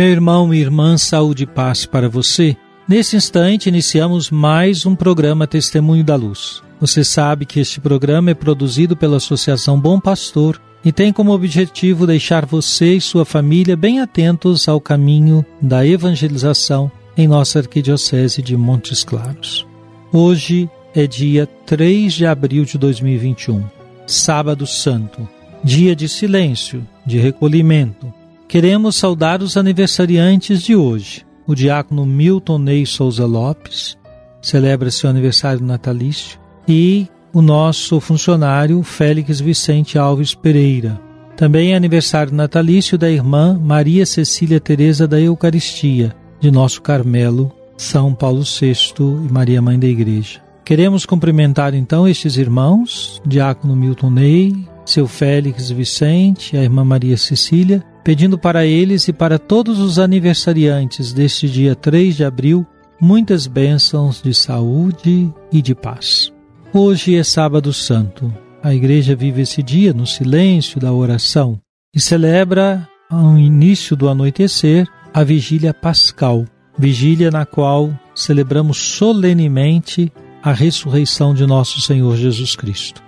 Meu irmão e irmã, saúde e paz para você. Nesse instante, iniciamos mais um programa Testemunho da Luz. Você sabe que este programa é produzido pela Associação Bom Pastor e tem como objetivo deixar você e sua família bem atentos ao caminho da evangelização em nossa Arquidiocese de Montes Claros. Hoje é dia 3 de abril de 2021, Sábado Santo, dia de silêncio, de recolhimento Queremos saudar os aniversariantes de hoje. O diácono Milton Ney Souza Lopes celebra seu aniversário natalício e o nosso funcionário Félix Vicente Alves Pereira. Também é aniversário natalício da irmã Maria Cecília Teresa da Eucaristia, de nosso Carmelo, São Paulo VI e Maria Mãe da Igreja. Queremos cumprimentar então estes irmãos, diácono Milton Ney, seu Félix Vicente, a irmã Maria Cecília, pedindo para eles e para todos os aniversariantes deste dia 3 de abril muitas bênçãos de saúde e de paz. Hoje é Sábado Santo. A igreja vive esse dia no silêncio da oração e celebra, ao início do anoitecer, a vigília pascal, vigília na qual celebramos solenemente a ressurreição de nosso Senhor Jesus Cristo.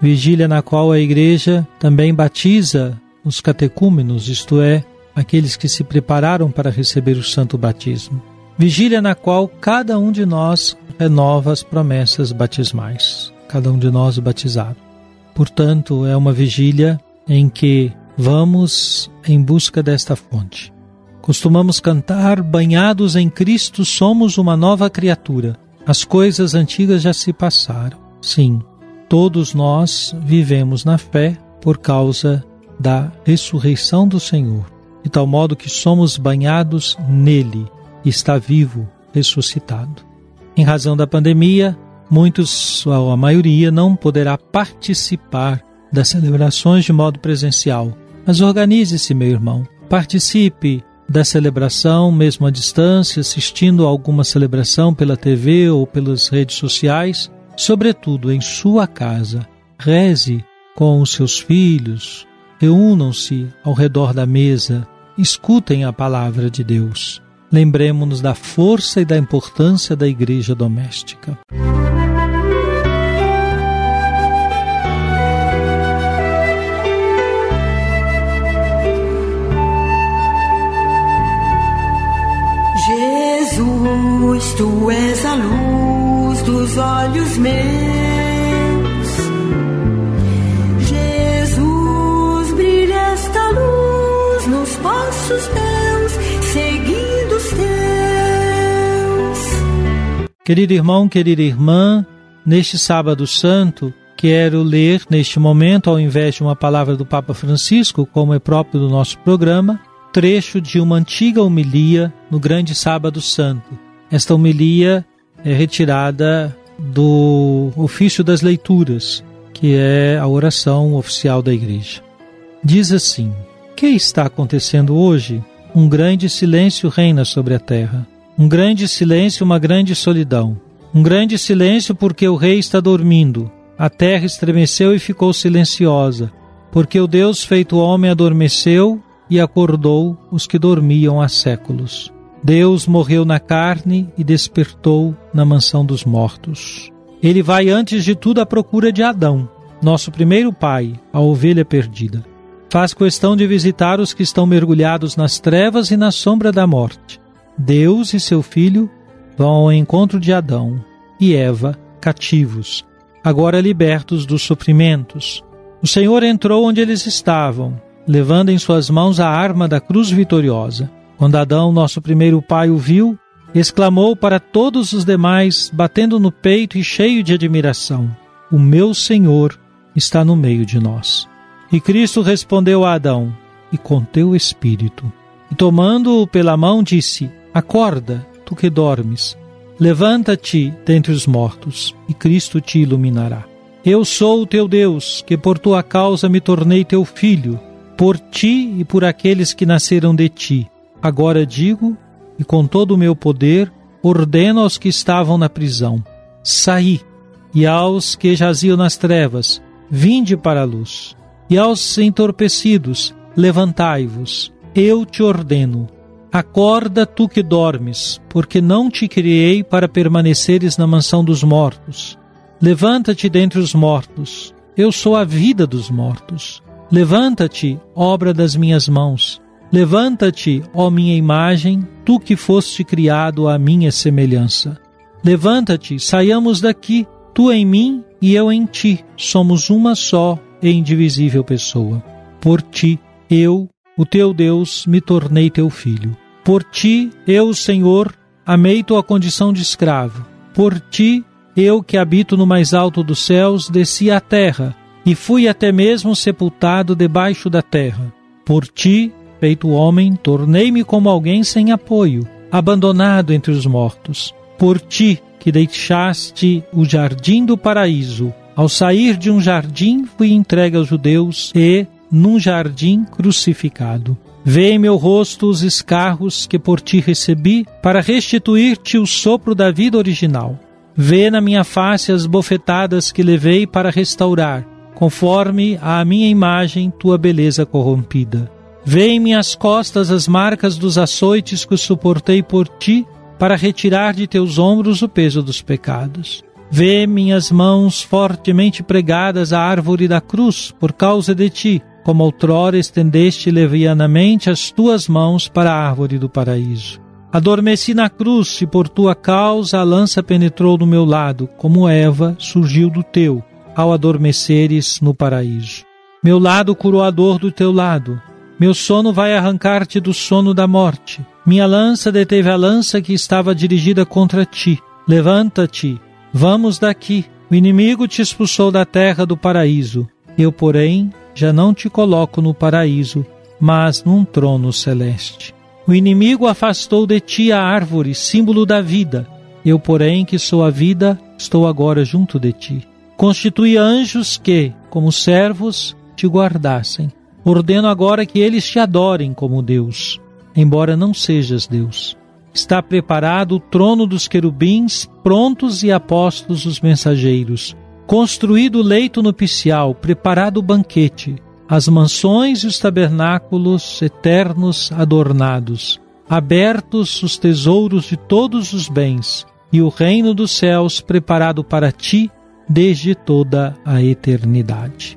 Vigília na qual a igreja também batiza os catecúmenos, isto é, aqueles que se prepararam para receber o santo batismo. Vigília na qual cada um de nós renova as promessas batismais, cada um de nós batizado. Portanto, é uma vigília em que vamos em busca desta fonte. Costumamos cantar: banhados em Cristo somos uma nova criatura. As coisas antigas já se passaram. Sim, todos nós vivemos na fé por causa da ressurreição do Senhor, de tal modo que somos banhados nele, está vivo, ressuscitado. Em razão da pandemia, muitos, ou a maioria, não poderá participar das celebrações de modo presencial. Mas organize-se, meu irmão. Participe da celebração, mesmo à distância, assistindo a alguma celebração pela TV ou pelas redes sociais, sobretudo em sua casa. Reze com os seus filhos, reúnam-se ao redor da mesa, escutem a palavra de Deus. Lembremos-nos da força e da importância da igreja doméstica. Jesus, tu és a luz dos olhos meus. Passos teus, seguindo os teus. Querido irmão, querida irmã, neste sábado santo, quero ler neste momento, ao invés de uma palavra do Papa Francisco, como é próprio do nosso programa, trecho de uma antiga homilia no Grande Sábado Santo. Esta homilia é retirada do ofício das leituras, que é a oração oficial da igreja. Diz assim: Que está acontecendo hoje? Um grande silêncio reina sobre a terra. Um grande silêncio, uma grande solidão. Um grande silêncio porque o rei está dormindo. A terra estremeceu e ficou silenciosa, porque o Deus feito homem adormeceu e acordou os que dormiam há séculos. Deus morreu na carne e despertou na mansão dos mortos. Ele vai antes de tudo à procura de Adão, nosso primeiro pai, a ovelha perdida. Faz questão de visitar os que estão mergulhados nas trevas e na sombra da morte. Deus e seu Filho vão ao encontro de Adão e Eva, cativos, agora libertos dos sofrimentos. O Senhor entrou onde eles estavam, levando em suas mãos a arma da cruz vitoriosa. Quando Adão, nosso primeiro pai, o viu, exclamou para todos os demais, batendo no peito e cheio de admiração: O meu Senhor está no meio de nós. E Cristo respondeu a Adão: E com teu espírito. E tomando-o pela mão, disse: Acorda, tu que dormes. Levanta-te dentre os mortos, e Cristo te iluminará. Eu sou o teu Deus, que por tua causa me tornei teu filho, por ti e por aqueles que nasceram de ti. Agora digo, e com todo o meu poder, ordeno aos que estavam na prisão: saí, e aos que jaziam nas trevas, vinde para a luz. E aos entorpecidos, levantai-vos, eu te ordeno. Acorda tu que dormes, porque não te criei para permaneceres na mansão dos mortos. Levanta-te dentre os mortos, eu sou a vida dos mortos. Levanta-te, obra das minhas mãos. Levanta-te, ó minha imagem, tu que foste criado à minha semelhança. Levanta-te, saiamos daqui, tu em mim e eu em ti, somos uma só e indivisível pessoa. Por ti, eu, o teu Deus, me tornei teu filho. Por ti, eu, Senhor, amei tua condição de escravo. Por ti, eu que habito no mais alto dos céus, desci à terra e fui até mesmo sepultado debaixo da terra. Por ti, feito homem, tornei-me como alguém sem apoio, abandonado entre os mortos. Por ti, que deixaste o jardim do paraíso, ao sair de um jardim, fui entregue aos judeus e, num jardim, crucificado. Vê em meu rosto os escarros que por ti recebi, para restituir-te o sopro da vida original. Vê na minha face as bofetadas que levei para restaurar, conforme a minha imagem, tua beleza corrompida. Vê em minhas costas as marcas dos açoites que suportei por ti, para retirar de teus ombros o peso dos pecados. Vê minhas mãos fortemente pregadas à árvore da cruz por causa de ti, como outrora estendeste levianamente as tuas mãos para a árvore do paraíso. Adormeci na cruz e por tua causa a lança penetrou no meu lado, como Eva surgiu do teu, ao adormeceres no paraíso. Meu lado curou a dor do teu lado. Meu sono vai arrancar-te do sono da morte. Minha lança deteve a lança que estava dirigida contra ti. Levanta-te, Vamos daqui. O inimigo te expulsou da terra do paraíso. Eu, porém, já não te coloco no paraíso, mas num trono celeste. O inimigo afastou de ti a árvore, símbolo da vida. Eu, porém, que sou a vida, estou agora junto de ti. Constitui anjos que, como servos, te guardassem. Ordeno agora que eles te adorem como Deus, embora não sejas Deus. Está preparado o trono dos querubins, prontos e apostos os mensageiros. Construído o leito nupcial, preparado o banquete, as mansões e os tabernáculos eternos adornados. Abertos os tesouros de todos os bens, e o reino dos céus preparado para ti desde toda a eternidade.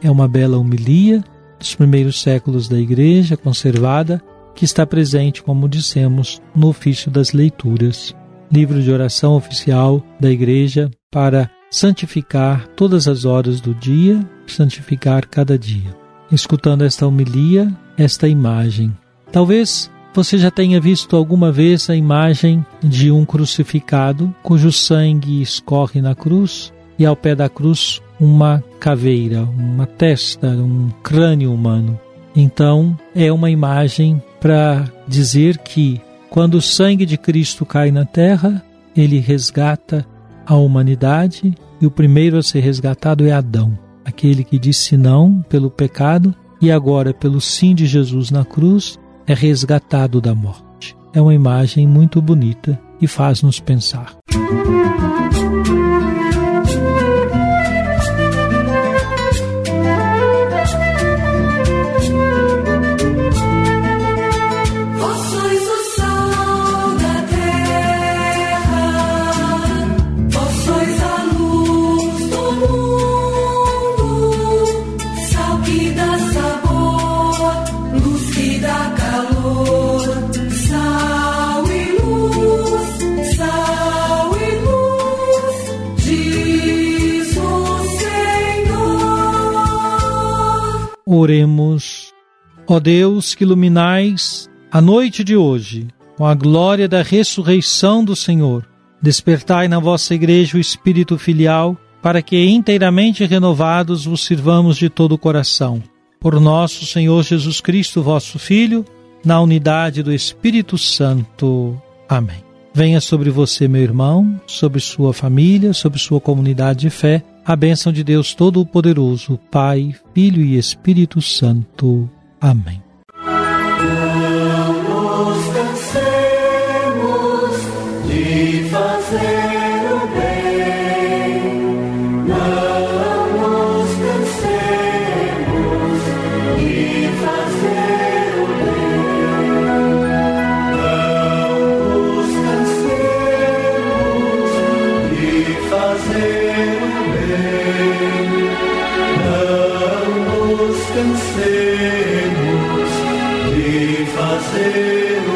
É uma bela homilia dos primeiros séculos da Igreja, conservada que está presente, como dissemos, no ofício das leituras, livro de oração oficial da Igreja para santificar todas as horas do dia, santificar cada dia. Escutando esta homilia, esta imagem. Talvez você já tenha visto alguma vez a imagem de um crucificado cujo sangue escorre na cruz e ao pé da cruz uma caveira, uma testa, um crânio humano. Então, é uma imagem para dizer que quando o sangue de Cristo cai na terra, ele resgata a humanidade e o primeiro a ser resgatado é Adão, aquele que disse não pelo pecado e agora pelo sim de Jesus na cruz é resgatado da morte. É uma imagem muito bonita e faz nos pensar. Música Oremos. Ó Deus, que iluminais a noite de hoje com a glória da ressurreição do Senhor, despertai na vossa igreja o espírito filial, para que inteiramente renovados vos sirvamos de todo o coração. Por nosso Senhor Jesus Cristo, vosso Filho, na unidade do Espírito Santo. Amém. Venha sobre você, meu irmão, sobre sua família, sobre sua comunidade de fé, a bênção de Deus Todo-Poderoso, Pai, Filho e Espírito Santo. Amém. Spirit.